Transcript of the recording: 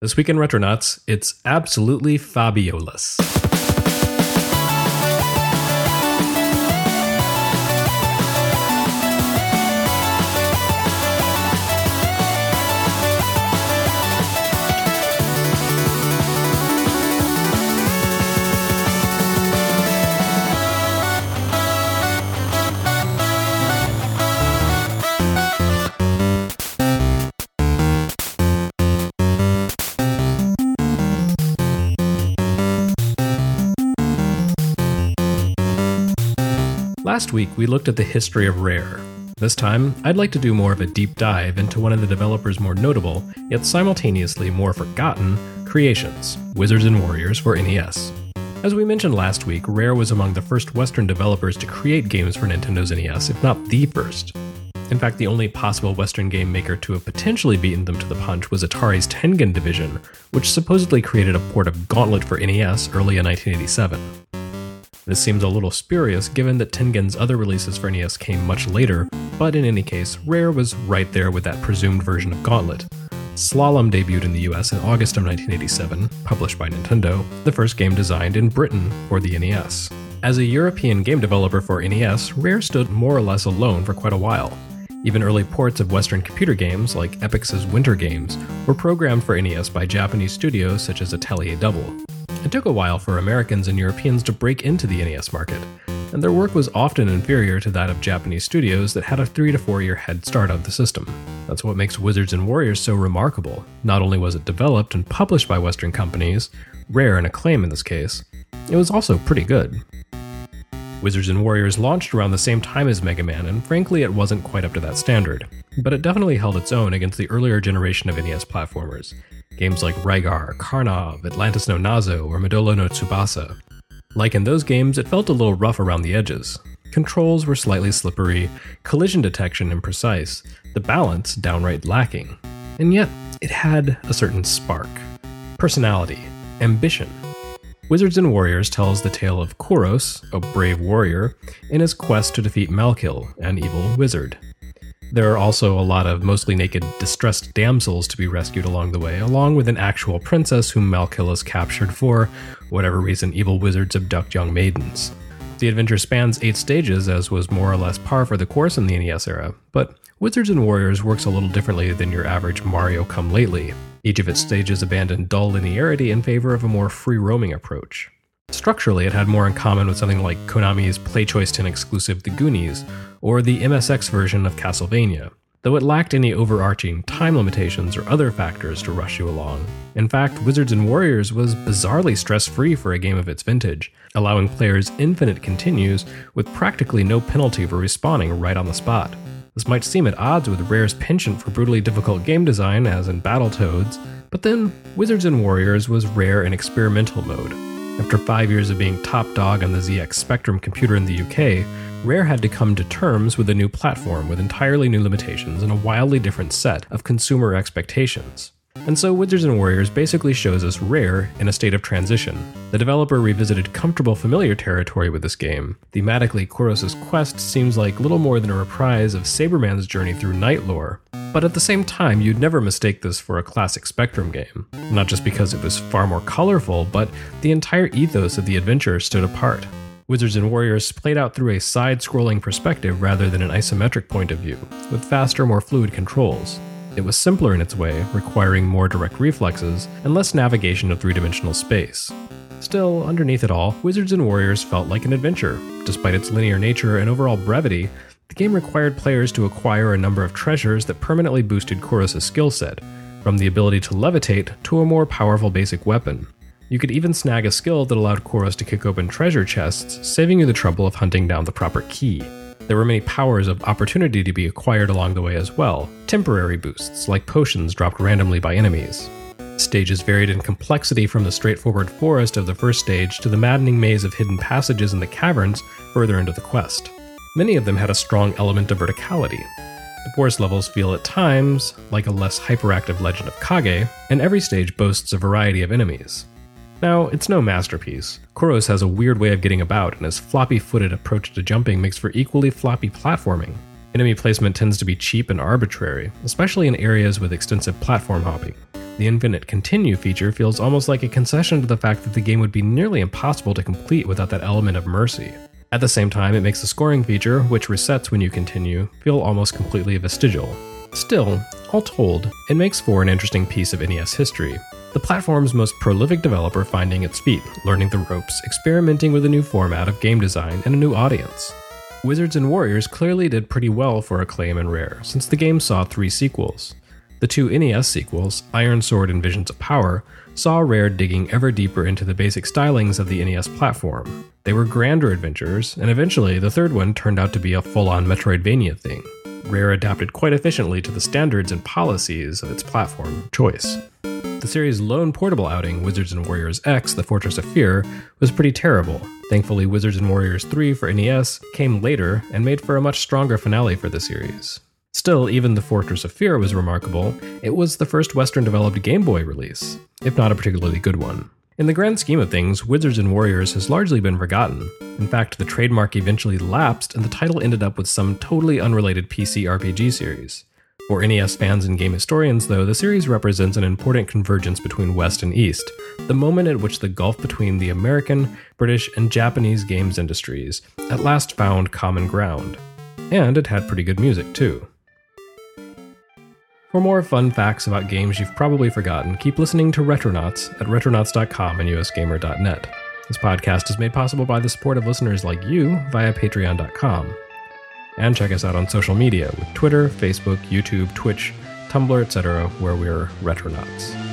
This week in Retronauts, it's absolutely fabulous. Last week, we looked at the history of Rare. This time, I'd like to do more of a deep dive into one of the developer's more notable, yet simultaneously more forgotten, creations Wizards and Warriors for NES. As we mentioned last week, Rare was among the first Western developers to create games for Nintendo's NES, if not the first. In fact, the only possible Western game maker to have potentially beaten them to the punch was Atari's Tengen division, which supposedly created a port of Gauntlet for NES early in 1987. This seems a little spurious given that Tengen's other releases for NES came much later, but in any case, Rare was right there with that presumed version of Gauntlet. Slalom debuted in the US in August of 1987, published by Nintendo, the first game designed in Britain for the NES. As a European game developer for NES, Rare stood more or less alone for quite a while. Even early ports of Western computer games, like Epyx's Winter Games, were programmed for NES by Japanese studios such as Atelier Double. It took a while for Americans and Europeans to break into the NES market, and their work was often inferior to that of Japanese studios that had a three to four year head start on the system. That's what makes Wizards and Warriors so remarkable. Not only was it developed and published by Western companies, rare and acclaim in this case, it was also pretty good. Wizards and Warriors launched around the same time as Mega Man, and frankly, it wasn't quite up to that standard. But it definitely held its own against the earlier generation of NES platformers, games like Rygar, Karnov, Atlantis no Nazo, or Medolo no Tsubasa. Like in those games, it felt a little rough around the edges. Controls were slightly slippery, collision detection imprecise, the balance downright lacking. And yet, it had a certain spark, personality, ambition. Wizards and Warriors tells the tale of Kuros, a brave warrior, in his quest to defeat Malkil, an evil wizard. There are also a lot of mostly naked, distressed damsels to be rescued along the way, along with an actual princess whom Malkil has captured for whatever reason evil wizards abduct young maidens. The adventure spans eight stages, as was more or less par for the course in the NES era, but Wizards and Warriors works a little differently than your average Mario come lately. Each of its stages abandoned dull linearity in favor of a more free roaming approach. Structurally, it had more in common with something like Konami's PlayChoice 10 exclusive The Goonies, or the MSX version of Castlevania, though it lacked any overarching time limitations or other factors to rush you along. In fact, Wizards and Warriors was bizarrely stress free for a game of its vintage, allowing players infinite continues with practically no penalty for respawning right on the spot. This might seem at odds with Rare's penchant for brutally difficult game design, as in Battletoads, but then Wizards and Warriors was Rare in experimental mode, after five years of being top dog on the ZX Spectrum computer in the UK, Rare had to come to terms with a new platform with entirely new limitations and a wildly different set of consumer expectations. And so Wizards and Warriors basically shows us Rare in a state of transition. The developer revisited comfortable familiar territory with this game. Thematically, Kuros' quest seems like little more than a reprise of Sabreman's journey through Knight lore, but at the same time, you'd never mistake this for a classic Spectrum game. Not just because it was far more colorful, but the entire ethos of the adventure stood apart. Wizards and Warriors played out through a side scrolling perspective rather than an isometric point of view, with faster, more fluid controls. It was simpler in its way, requiring more direct reflexes and less navigation of three dimensional space. Still, underneath it all, Wizards and Warriors felt like an adventure. Despite its linear nature and overall brevity, the game required players to acquire a number of treasures that permanently boosted Kuros' skill set, from the ability to levitate to a more powerful basic weapon. You could even snag a skill that allowed Kuros to kick open treasure chests, saving you the trouble of hunting down the proper key. There were many powers of opportunity to be acquired along the way as well, temporary boosts like potions dropped randomly by enemies. Stages varied in complexity from the straightforward forest of the first stage to the maddening maze of hidden passages in the caverns further into the quest. Many of them had a strong element of verticality. The forest levels feel at times like a less hyperactive Legend of Kage, and every stage boasts a variety of enemies. Now, it's no masterpiece. Kuros has a weird way of getting about, and his floppy footed approach to jumping makes for equally floppy platforming. Enemy placement tends to be cheap and arbitrary, especially in areas with extensive platform hopping. The Infinite Continue feature feels almost like a concession to the fact that the game would be nearly impossible to complete without that element of mercy. At the same time, it makes the scoring feature, which resets when you continue, feel almost completely vestigial. Still, all told, it makes for an interesting piece of NES history. The platform's most prolific developer finding its feet, learning the ropes, experimenting with a new format of game design and a new audience. Wizards and Warriors clearly did pretty well for Acclaim and Rare, since the game saw three sequels. The two NES sequels, Iron Sword and Visions of Power, saw Rare digging ever deeper into the basic stylings of the NES platform. They were grander adventures, and eventually the third one turned out to be a full on Metroidvania thing. Rare adapted quite efficiently to the standards and policies of its platform choice. The series' lone portable outing, Wizards and Warriors X The Fortress of Fear, was pretty terrible. Thankfully, Wizards and Warriors 3 for NES came later and made for a much stronger finale for the series. Still, even The Fortress of Fear was remarkable. It was the first Western developed Game Boy release, if not a particularly good one. In the grand scheme of things, Wizards and Warriors has largely been forgotten. In fact, the trademark eventually lapsed and the title ended up with some totally unrelated PC RPG series. For NES fans and game historians, though, the series represents an important convergence between West and East, the moment at which the gulf between the American, British, and Japanese games industries at last found common ground. And it had pretty good music, too. For more fun facts about games you've probably forgotten, keep listening to Retronauts at retronauts.com and usgamer.net. This podcast is made possible by the support of listeners like you via patreon.com and check us out on social media with Twitter, Facebook, YouTube, Twitch, Tumblr, etc., where we're Retronauts.